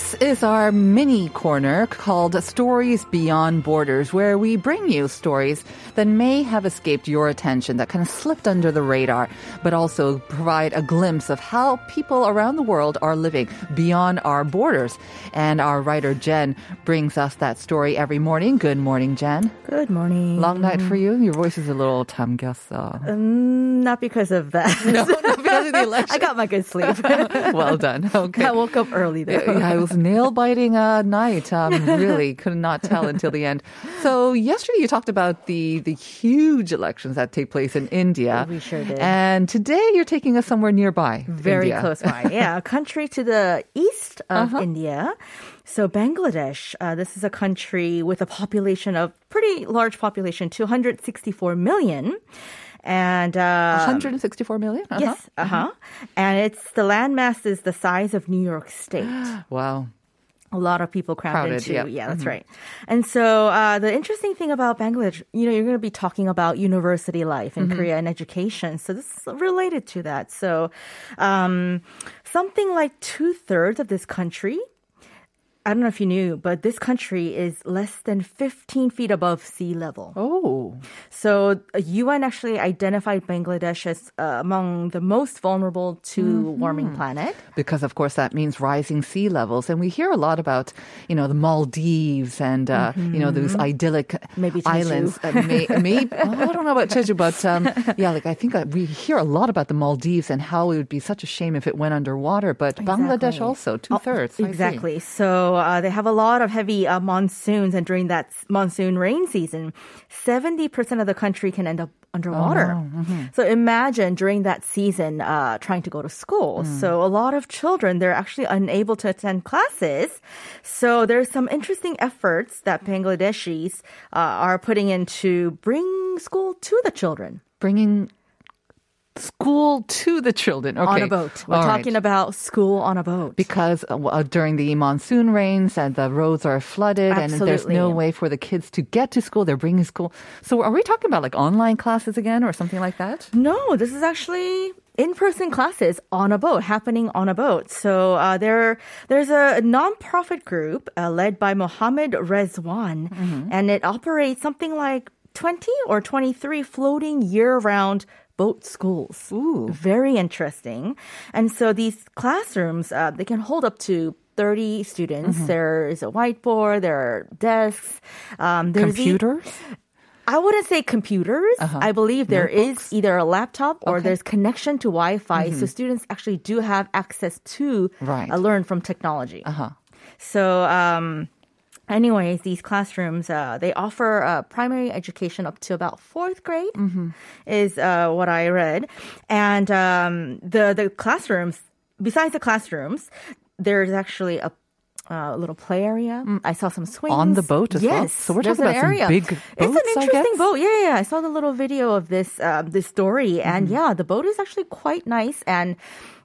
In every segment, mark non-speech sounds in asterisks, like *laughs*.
This is our mini corner called Stories Beyond Borders, where we bring you stories that may have escaped your attention, that kind of slipped under the radar, but also provide a glimpse of how people around the world are living beyond our borders. And our writer Jen brings us that story every morning. Good morning, Jen. Good morning. Long night for you. Your voice is a little tamgyasa. Um, not because of that. *laughs* No, not because of the election. *laughs* I got my good sleep. *laughs* well done. Okay. I woke up early though. Yeah, it was nail biting uh, night. Um, really could not tell until the end. So yesterday you talked about the the huge elections that take place in India. We sure did. And today you're taking us somewhere nearby. Very India. close by. *laughs* Yeah, a country to the east of Uh-huh. India. So Bangladesh, uh, this is a country with a population of pretty large population, 264 million. And uh, 164 million. Uh-huh. Yes, uh huh. And it's the landmass is the size of New York State. *gasps* Wow. a lot of people crammed Crowded, into. yeah. Yeah, that's right. And so uh, the interesting thing about Bangladesh, you know, you're going to be talking about university life in Korea and education. So this is related to that. So um, something like two thirds of this country. I don't know if you knew, but this country is less than 15 feet above sea level. Oh. So UN actually identified Bangladesh as uh, among the most vulnerable to warming planet. Because of course that means rising sea levels, and we hear a lot about you know the Maldives and uh, you know those idyllic Maybe islands. Uh, may, may, *laughs* oh, I don't know about Jeju, but um, yeah, like I think uh, we hear a lot about the Maldives and how it would be such a shame if it went underwater. But Bangladesh also two thirds. Oh, exactly. So uh, they have a lot of heavy uh, monsoons, and during that monsoon rain season, seventy percent of the country can end up underwater. Mm-hmm. So imagine during that season uh, trying to go to school. Mm. So a lot of children they're actually unable to attend classes. So there's some interesting efforts that Bangladeshis uh, are putting in to bring school to the children. Bringing school to the children okay. On a boat. We're All right. talking about school on a boat. because uh, uh, during the monsoon rains and the roads are flooded and there's no way for the kids to get to school they're bringing school so are we talking about like online classes again or something like that No, this is actually in-person classes on a boat, happening on a boat. So uh, there, there's a non-profit group uh, led by Mohammed Rezwan, and it operates something like 20 or 23 floating year-round boat schools. Ooh. Very interesting. And so these classrooms, uh, they can hold up to 30 students. There's a whiteboard, there are desks. Um, there's computers I wouldn't say computers. I believe there is either a laptop or Okay. there's connection to Wi-Fi, so students actually do have access to Right. uh, learn from technology. uh-huh So, um, anyways, these classrooms uh, they offer uh, primary education up to about fourth grade, is uh, what I read, and um, the the classrooms. Besides the classrooms, there's actually a uh, little play area. I saw some swings On the boat as well? yes, So we're talking about some area. big It's boats, an I interesting boat. Yeah, yeah, yeah. I saw the little video of this uh, this story, and Mm-hmm. yeah, the boat is actually quite nice. And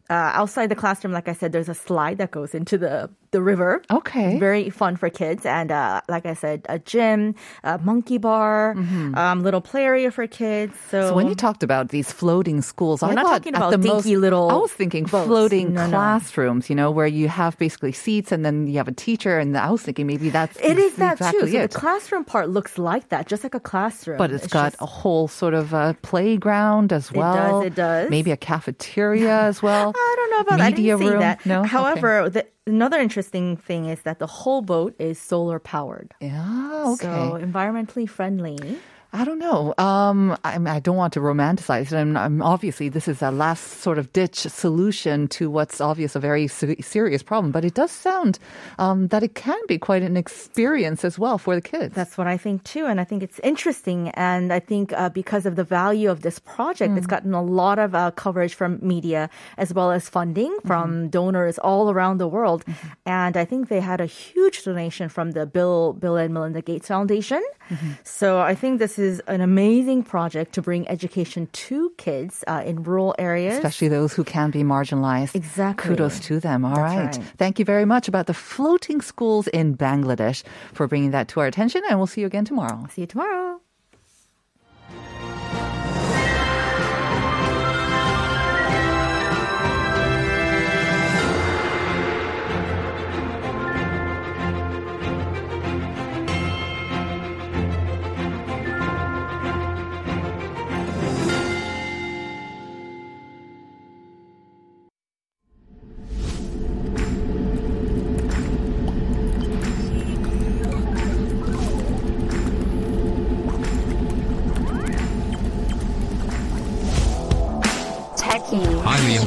uh, outside the classroom, like I said, there's a slide that goes into the the river. Okay. very fun for kids. And uh, like I said, a gym, a monkey bar, um, little play area for kids. So, Mm-hmm. So when you talked about these floating schools, We're I not thought talking about the dinky most, little I was thinking boats. floating No, no. classrooms, you know, where you have basically seats and then you have a teacher, and I was thinking maybe that's it is that exactly too. So it. the classroom part looks like that, just like a classroom. but it's got just- a whole sort of uh, playground as It well. does, it does. Maybe a cafeteria as well. I don't know about that. I didn't see that. No. Okay. However, the, another interesting thing is that the whole boat is solar powered. Yeah. Okay. So environmentally friendly. I don't know. Um, I, I don't want to romanticize it. I'm, I'm obviously this is a last sort of ditch solution to what's obvious a very se- serious problem. But it does sound um, that it can be quite an experience as well for the kids. That's what I think too, and I think it's interesting. And I think uh, because of the value of this project, it's gotten a lot of uh, coverage from media as well as funding from donors all around the world. And I think they had a huge donation from the Bill Bill and Melinda Gates Foundation. So I think this is an amazing project to bring education to kids uh, in rural areas. Especially those who can be marginalized. Exactly. Kudos to them. All. Right. right. Thank you very much about the floating schools in Bangladesh for bringing that to our attention. And we'll see you again tomorrow. See you tomorrow.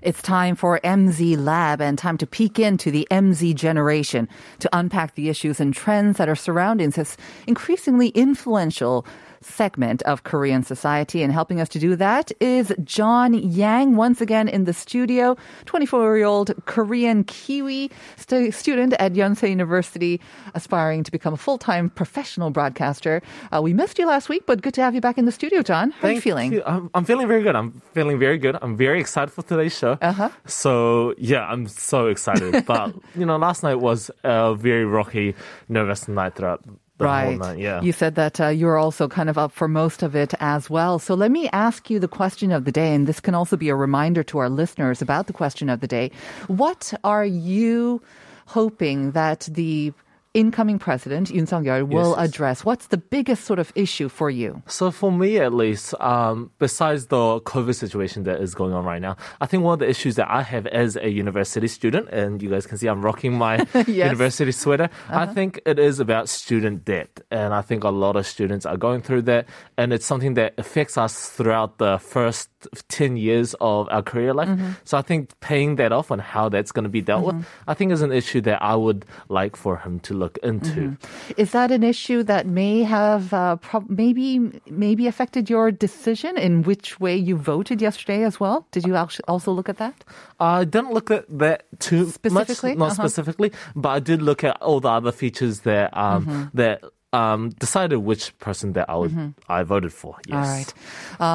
It's time for MZ Lab and time to peek into the MZ generation to unpack the issues and trends that are surrounding this increasingly influential segment of Korean society. And helping us to do that is John Yang, once again in the studio, 24 year old Korean Kiwi stu- student at Yonsei University, aspiring to become a full time professional broadcaster. Uh, we missed you last week, but good to have you back in the studio, John. How are you feeling? you. I'm, I'm feeling very good. I'm feeling very good. I'm very excited for today's show. Uh-huh. So yeah, I'm so excited. *laughs* but you know, last night was a very rocky, nervous night throughout Right. night. Yeah. You said that uh, you're also kind of up for most of it as well. So let me ask you the question of the day, and this can also be a reminder to our listeners about the question of the day. What are you hoping that the incoming president, Yoon Suk-yeol, will Yes. address? What's the biggest sort of issue for you? So for me, at least, um, besides the COVID situation that is going on right now, I think one of the issues that I have as a university student, and you guys can see I'm rocking my *laughs* university sweater. I think it is about student debt, and I think a lot of students are going through that, and it's something that affects us throughout the first ten years of our career life. So I think paying that off and how that's going to be dealt with, I think is an issue that I would like for him to look into. Is that an issue that may have uh, prob- maybe maybe affected your decision in which way you voted yesterday as well? Did you also look at that? I didn't look at that too Specifically? much, not Uh-huh. specifically, but I did look at all the other features that um, Mm-hmm. that um, decided which person that I would I voted for. Yes. All right.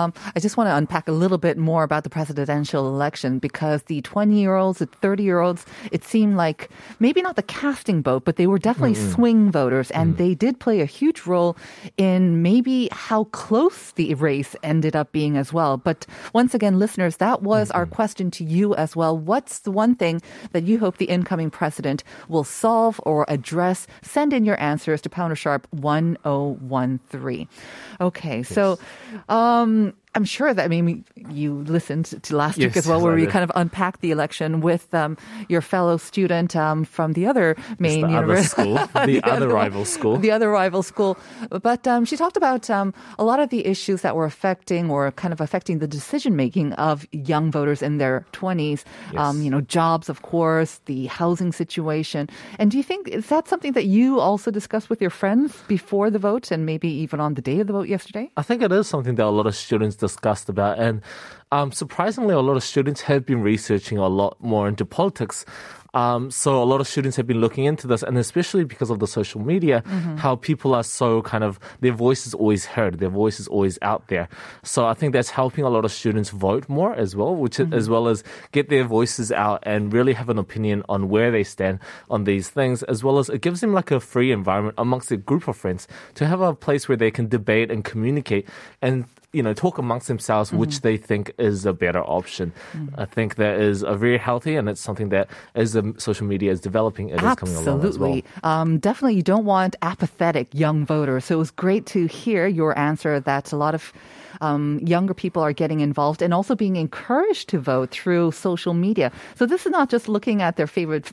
Um, I just want to unpack a little bit more about the presidential election because the 20 year olds, the 30 year olds, it seemed like maybe not the casting vote, but they were definitely swing voters. And they did play a huge role in maybe how close the race ended up being as well. But once again, listeners, that was our question to you as well. What's the one thing that you hope the incoming president will solve or address? Send in your answers to Pounder Sharp 1013. Okay, so um, I'm sure that I mean you listened to last week as well, where we kind of unpacked the election with um, your fellow student um, from the other main the other university, school, *laughs* the other rival school. the other rival school. But um, she talked about um, a lot of the issues that were affecting or kind of affecting the decision making of young voters in their 20s. Um, Yes. you know, jobs, of course, the housing situation. And do you think is that something that you also discussed with your friends before the vote and maybe even on the day of the vote yesterday? I think it is something that a lot of students discussed about, and um, surprisingly, a lot of students have been researching a lot more into politics. Um, so a lot of students have been looking into this, and especially because of the social media, Mm-hmm. how people are so kind of their voice is always heard, their voice is always out there. So I think that's helping a lot of students vote more as well, which Mm-hmm. as well as get their voices out and really have an opinion on where they stand on these things, as well as it gives them like a free environment amongst a group of friends to have a place where they can debate and communicate and you know talk amongst themselves Mm-hmm. which they think is a better option. I think that is a very healthy and it's something that as the social media is developing, it is coming along as well. Absolutely. Um, definitely, you don't want apathetic young voters. So it was great to hear your answer that a lot of um, younger people are getting involved and also being encouraged to vote through social media. So this is not just looking at their favorite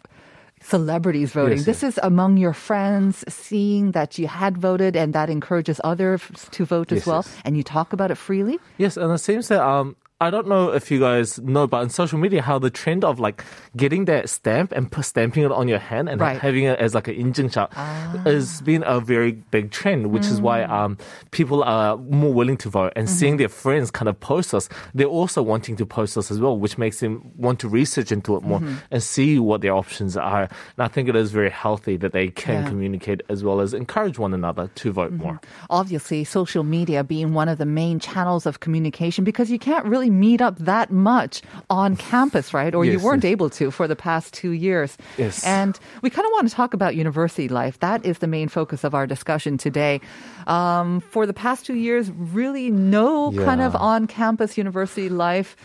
celebrities voting. Yes, this is among your friends, seeing that you had voted and that encourages others to vote as well. yes. And you talk about it freely. Yes, and it seems that um I don't know if you guys know, but in social media, how the trend of like getting that stamp and stamping it on your hand and Right. having it as like an injunction Ah. has been a very big trend, which is why Mm. um people are more willing to vote and seeing Mm-hmm. their friends kind of post us. They're also wanting to post us as well, which makes them want to research into it more Mm-hmm. and see what their options are. And I think it is very healthy that they can Yeah. communicate as well as encourage one another to vote more. obviously social media being one of the main channels of communication because you can't really meet up that much on campus, right? Or you weren't yes. able to for the past two years. Yes. And we kind of want to talk about university life. That is the main focus of our discussion today. Um, for the past two years, really no kind of on campus university life.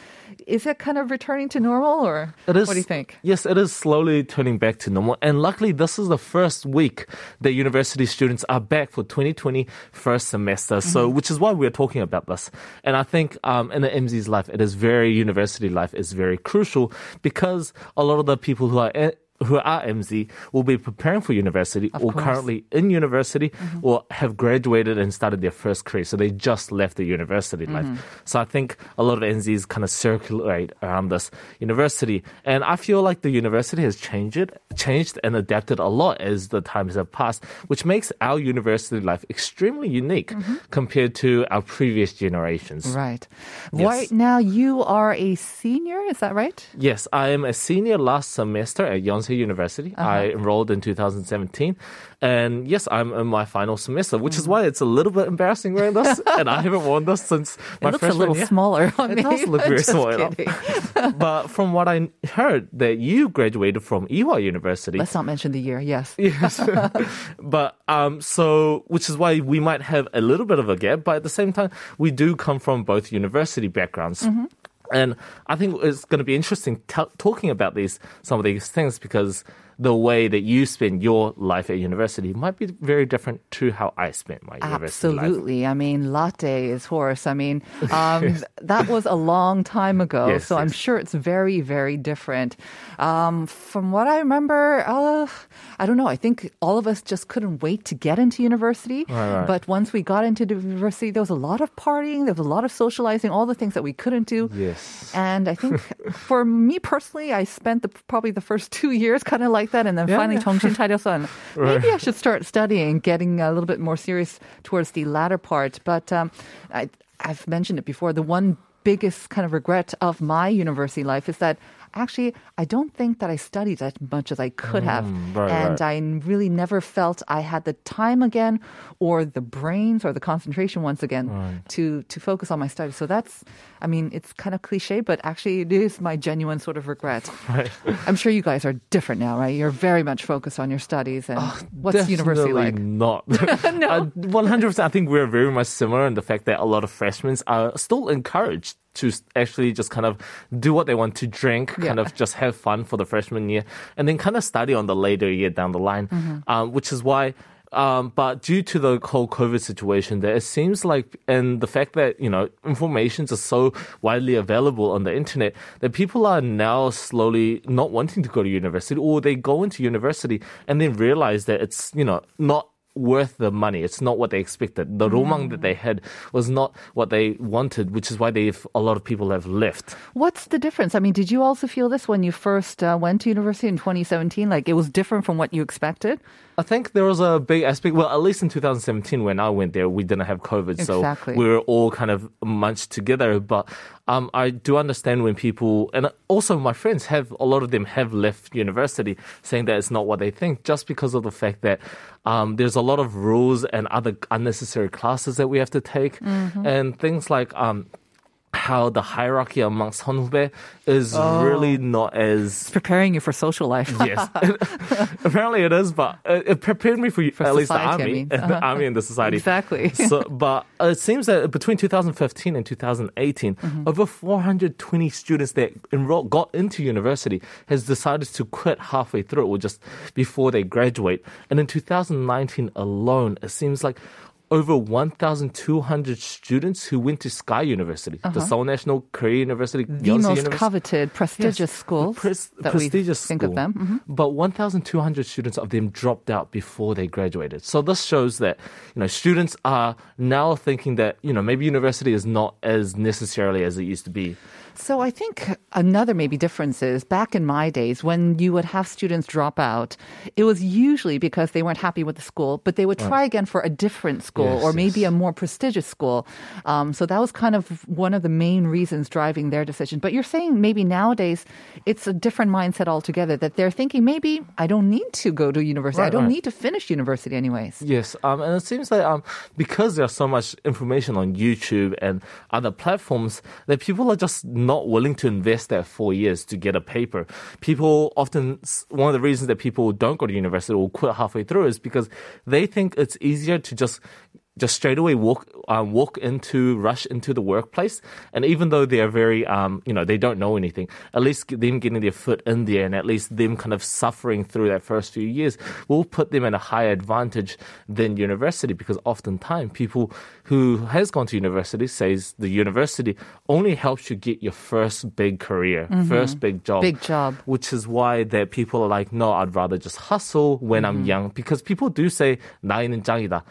Is it kind of returning to normal or It is, what do you think? Yes, it is slowly turning back to normal. And luckily, this is the first week that university students are back for 2020 first semester. So, Mm-hmm. which is why we're talking about this. And I think um, in the MZ's life, it is very, university life is very crucial because a lot of the people who are in, who are MZ will be preparing for university or course. Mm-hmm. currently in university or have graduated and started their first career. So they just left the university life. Mm-hmm. So I think a lot of MZs kind of circulate around this university. And I feel like the university has changed it, changed and adapted a lot as the times have passed, which makes our university life extremely unique compared to our previous generations. Mm-hmm. Right. Yes. Right now, you are a senior, is that right? Yes, I am a senior last semester at Yonsei University. Uh-huh. I enrolled in 2017. And yes, I'm in my final semester, which is why it's a little bit embarrassing wearing this. *laughs* and I haven't worn this since my It looks a little year. smaller on It me. does look *laughs* very small. you know. kidding. *laughs* but from what I heard, that you graduated from Ewha University. Let's not mention the year. Yes. Yes. but um so which is why we might have a little bit of a gap, but at the same time we do come from both university backgrounds. Mm-hmm. And I think it's going to be interesting t- talking about these some of these things because the way that you spend your life at university might be very different to how I spent my university life. Absolutely. I mean, latte is horse. I mean, *laughs* um, that was a long time ago, Yes, so I'm sure it's very, very different. Um, from what I remember, uh, I don't know. I think all of us just couldn't wait to get into university. Right, right. But once we got into the university, there was a lot of partying, there was a lot of socializing, all the things that we couldn't do. Yes. And I think *laughs* for me personally, I spent the, probably the first two years kind of like that, and then Yeah, finally yeah. *laughs* 정신 차려서 and maybe I should start studying, getting a little bit more serious towards the latter part. But um, I, I've mentioned it before. The one biggest kind of regret of my university life is that actually I don't think that I studied as much as I could have, Mm, right, and right. I really never felt I had the time again, or the brains, or the concentration once again to to focus on my studies. So that's, I mean, it's kind of cliche, but actually it is my genuine sort of regret. *laughs* I'm sure you guys are different now, right? You're very much focused on your studies and what's university like? Not. *laughs* *laughs* no. Hundred percent. I think we're very much similar in the fact that a lot of freshmen are still encouraged to actually just kind of do what they want to drink, kind of just have fun for the freshman year, and then kind of study on the later year down the line, Mm-hmm. um, which is why. Um, but due to the whole COVID situation, there it seems like, and the fact that you know information is so widely available on the internet, that people are now slowly not wanting to go to university, or they go into university and then realize that it's you know not worth the money. It's not what they expected. The romang that they had was not what they wanted, which is why they've a lot of people have left. What's the difference? I mean, did you also feel this when you first uh, went to university in 2017? Like it was different from what you expected? I think there was a big aspect. Well, at least in 2017, when I went there, we didn't have COVID, Exactly. so we were all kind of munched together. But um, I do understand when people, and also my friends have a lot of them have left university, saying that it's not what they think, just because of the fact that um, there's a lot of rules and other unnecessary classes that we have to take, Mm-hmm. and things like. Um, how the hierarchy amongst Honhube is Oh. really not as it's Preparing you for social life. yes. *laughs* Apparently it is, but it prepared me for, For at least the society, I army, mean. *laughs* the Uh-huh. army and the society. Exactly. So, *laughs* but it seems that between 2015 and 2018, Mm-hmm. over 420 students that enrolled got into university has decided to quit halfway through or just before they graduate. And in 2019 alone, it seems like over 1,200 students who went to Sky University, the Seoul National Korea University, Uh-huh. the Yonsei most University. coveted, prestigious Yes, schools pres- that prestigious we think school. of them. Mhm. But 1,200 students of them dropped out before they graduated. So this shows that you know students are now thinking that you know maybe university is not as necessarily as it used to be. So I think another maybe difference is back in my days when you would have students drop out, it was usually because they weren't happy with the school, but they would try again for a different school Yes, or maybe yes. a more prestigious school. Um, so that was kind of one of the main reasons driving their decision. But you're saying maybe nowadays it's a different mindset altogether that they're thinking maybe I don't need to go to university. I don't right. need to finish university anyways. Yes, um, and it seems like um, because there's so much information on YouTube and other platforms that people are just not willing to invest that four years to get a paper. People often one of the reasons that people don't go to university or quit halfway through is because they think it's easier to just just straight away walk um, walk into rush into the workplace and even though they're very um, you know they don't know anything at least them getting their foot in there and at least them kind of suffering through that first few years will put them in a higher advantage than university because oftentimes people who has gone to university says the university only helps you get your first big career first big job Big job. which is why that people are like, no, I'd rather just hustle when I'm Mm-hmm. young because people do say 나이는 짱이다.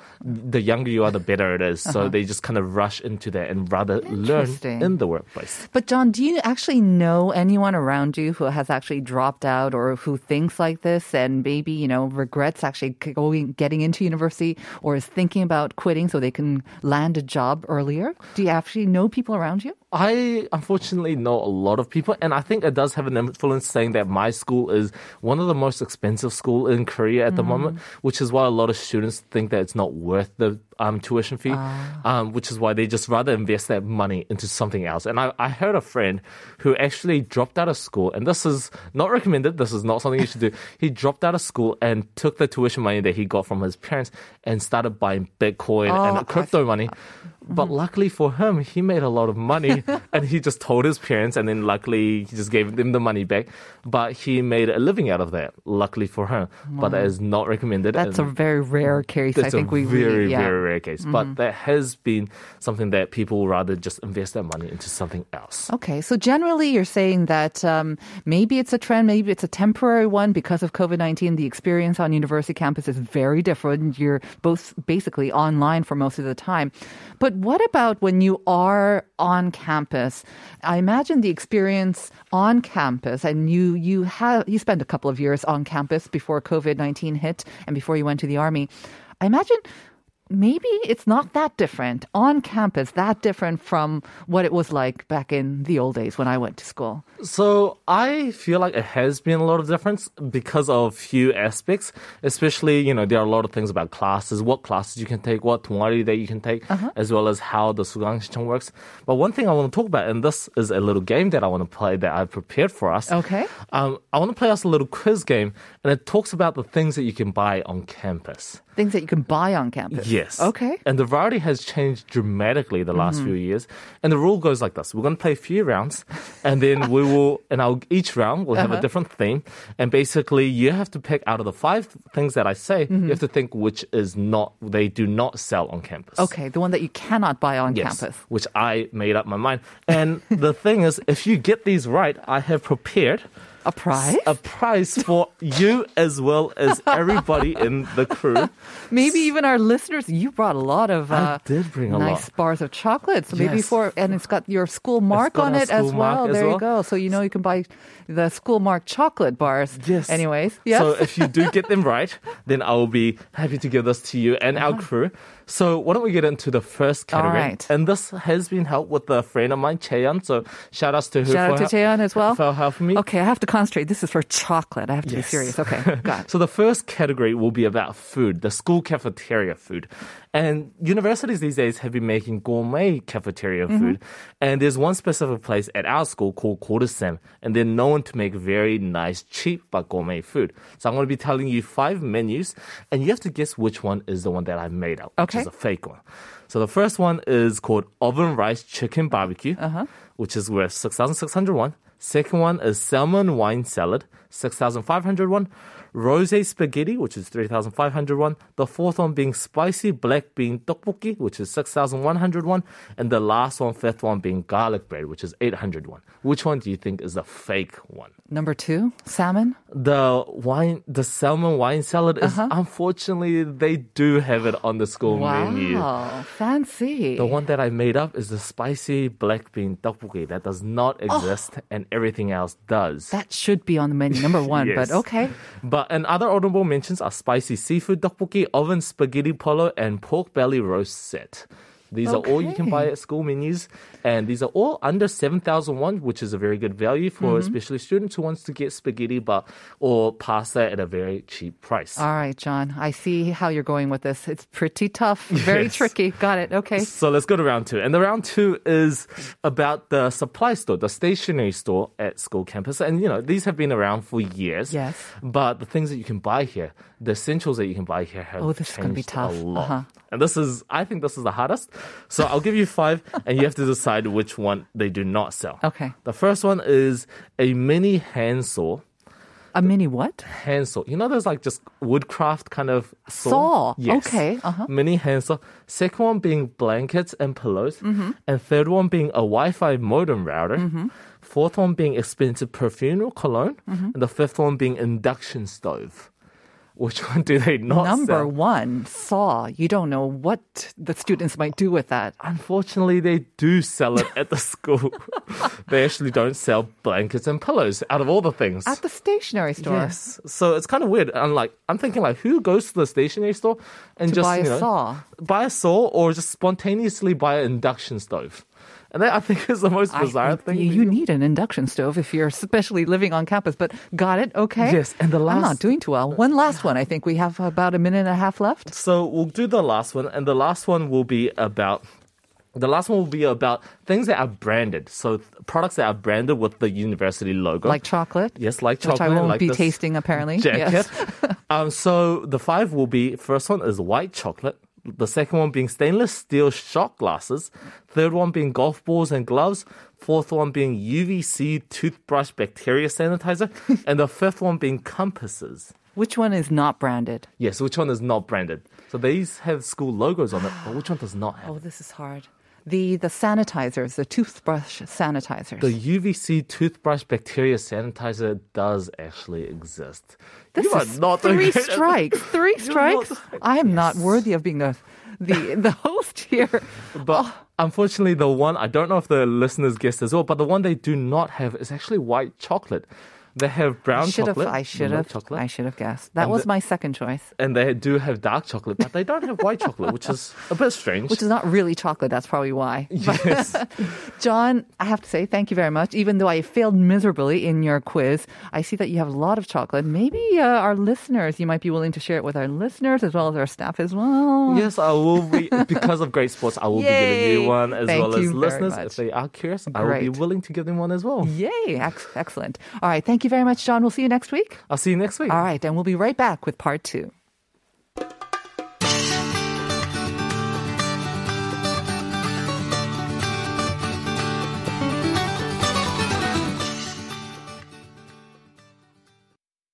The younger you are, the better it is. So they just kind of rush into that and rather learn Uh-huh. In the workplace. But John, do you actually know anyone around you who has actually dropped out or who thinks like this and maybe, you know, regrets actually going getting into university or is thinking about quitting so they can land a job earlier? Do you actually know people around you? I unfortunately know a lot of people, and I think it does have an influence saying that my school is one of the most expensive school in Korea at the moment, which is why a lot of students think that it's not worth the um, tuition fee, um, which is why they just rather invest that money into something else. And I, I heard a friend who actually dropped out of school, and this is not recommended. This is not something you should do. *laughs* He dropped out of school and took the tuition money that he got from his parents and started buying Bitcoin Oh, and crypto money. But luckily for him, he made a lot of money *laughs* and he just told his parents and then luckily he just gave them the money back. But he made a living out of that, luckily for him. But that is not recommended. That's a very rare case. I think we very, really, yeah. Mm-hmm. very rare case. But that has been something that people rather just invest their money into something else. Okay, so generally you're saying that um, maybe it's a trend, maybe it's a temporary one because of COVID 19. The experience on university campus is very different. You're both basically online for most of the time. But what about when you are on campus? I imagine the experience on campus, and you you have you spent a couple of years on campus before COVID 19 hit and before you went to the army. I imagine maybe it's not that different on campus, that different from what it was like back in the old days when I went to school. So I feel like it has been a lot of difference because of few aspects. Especially, you know, there are a lot of things about classes, what classes you can take, what 동아리 that you can take, Uh-huh. as well as how the 수강 신청 works. But one thing I want to talk about, and this is a little game that I want to play that I've prepared for us. Okay. Um, I want to play us a little quiz game, and it talks about the things that you can buy on campus. Things that you can buy on campus. Yes. Okay. And the variety has changed dramatically the last mm-hmm. few years. And the rule goes like this: We're going to play a few rounds, and then we will, *laughs* and I'll, each round will have a uh-huh. different theme. And basically, you have to pick out of the five things that I say, you mm-hmm. have to think which is not they do not sell on campus. Okay, the one that you cannot buy on Yes, campus. which I made up my mind. And the thing is, if you get these right, I have prepared A prize? A prize for you as well as everybody in the crew. *laughs* Maybe even our listeners. You brought a lot of I uh, did bring a nice lot. bars of chocolate. So maybe for and it's got your school mark on it as well. as there you go. So you know you can buy the school mark chocolate bars. Yes. Anyways, yes. So if you do *laughs* get them right, then I will be happy to give this to you and our crew. So why don't we get into the first Uh-huh. Category? right. And this has been helped with a friend of mine, Cheon. So shout outs to her Shout out to Cheon as well. for helping me. Okay, I have to concentrate. This is for chocolate. I have to Yes. be serious. Okay, *laughs* got it. So the first category will be about food, the school cafeteria food. And universities these days have been making gourmet cafeteria Mm-hmm. food. And there's one specific place at our school called Kodasem, and they're known to make very nice, cheap but gourmet food. So I'm going to be telling you five menus, and you have to guess which one is the one that I made up, Okay. which is a fake one. So the first one is called oven rice chicken barbecue, Uh-huh. which is worth 6,601. Second one is salmon wine salad, 6,501. Rose spaghetti, which is 3,501. The fourth one being spicy black bean tteokbokki, which is 6,101. And the last one, fifth one being garlic bread, which is 801. Which one do you think is the fake one? Number two, salmon. The wine, the salmon wine salad is uh-huh. unfortunately they do have it on the school menu. Wow, fancy. The one that I made up is the spicy black bean tteokbokki that does not oh. exist, and everything else does. that should be on the menu, number *laughs* one. Yes. But okay, But and other honorable mentions are spicy seafood tteokbokki, oven spaghetti polo, and pork belly roast set. These are all you can buy at school menus, and these are all under seven thousand won, which is a very good value for Mm-hmm. especially students who wants to get spaghetti but or pasta at a very cheap price. all right, John. I see how you're going with this. It's pretty tough, very Yes. tricky. Got it. Okay. So let's go to round two. And the round two is about the supply store, the stationery store at school campus. And, you know, these have been around for years. Yes. But the things that you can buy here, the essentials that you can buy here have Oh, this is gonna be tough. a lot. Uh-huh. And this is, I think this is the hardest. So I'll give you five, and you have to decide which one they do not sell. Okay. The first one is a mini handsaw. A mini what? Handsaw. You know, there's like just woodcraft kind of saw. Saw. Yes. Okay, uh-huh. Mini handsaw. Second one being blankets and pillows. Mm-hmm. And third one being a Wi-Fi modem router. Fourth one being expensive perfume or cologne. Mm-hmm. And the fifth one being induction stove. Which one do they not sell? Number sell? one, saw. You don't know what the students might do with that. Unfortunately, they do sell it at the school. *laughs* they actually don't sell blankets and pillows out of all the things. At the stationery store. Yes. So it's kind of weird. I'm like, I'm thinking like, who goes to the stationery store and To just buy a you know, saw. buy a saw, or just spontaneously buy an induction stove? And that I think is the most bizarre thing. You, need an induction stove if you're especially living on campus, but got it? Okay. Yes, and the last. I'm not doing too well. One last one. I think we have about a minute and a half left. So we'll do the last one, and the last one will be about. The last one will be about things that are branded. So products that are branded with the university logo. Like chocolate. Yes, like Which chocolate. I won't like be tasting apparently. Jacket. Yes. *laughs* um, so the five will be first one is white chocolate. The second one being stainless steel shot glasses. Third one being golf balls and gloves. Fourth one being UVC toothbrush bacteria sanitizer. *laughs* and the fifth one being compasses. Which one is not branded? Yes, which one is not branded? So these have school logos on it, but which one does not have? Oh, this is hard. The the sanitizers, the toothbrush sanitizers. The UVC toothbrush bacteria sanitizer does actually exist. this you are is not three strikes. Three *laughs* not- strikes. I am not worthy of being the the *laughs* the host here. But oh. unfortunately, the one I don't know if the listeners guessed as well, but the one they do not have is actually white chocolate. They have brown I chocolate. I should have. chocolate, I should have guessed. That And was the- my second choice, and they do have dark chocolate, but they don't have white chocolate, which is a bit strange. which is not really chocolate. That's probably why. *laughs* yes. *laughs* John, I have to say thank you very much. Even though I failed miserably in your quiz, I see that you have a lot of chocolate. Maybe uh, our listeners, you might be willing to share it with our listeners as well as our staff as well. Yes, I will be *laughs* because of great sports. I will be giving you one as Thank well as listeners if they are curious. I will be willing to give them one as well. Yay! Ex- excellent. All right. Thank you very much, John. We'll see you next week. I'll see you next week. All right. And we'll be right back with part two.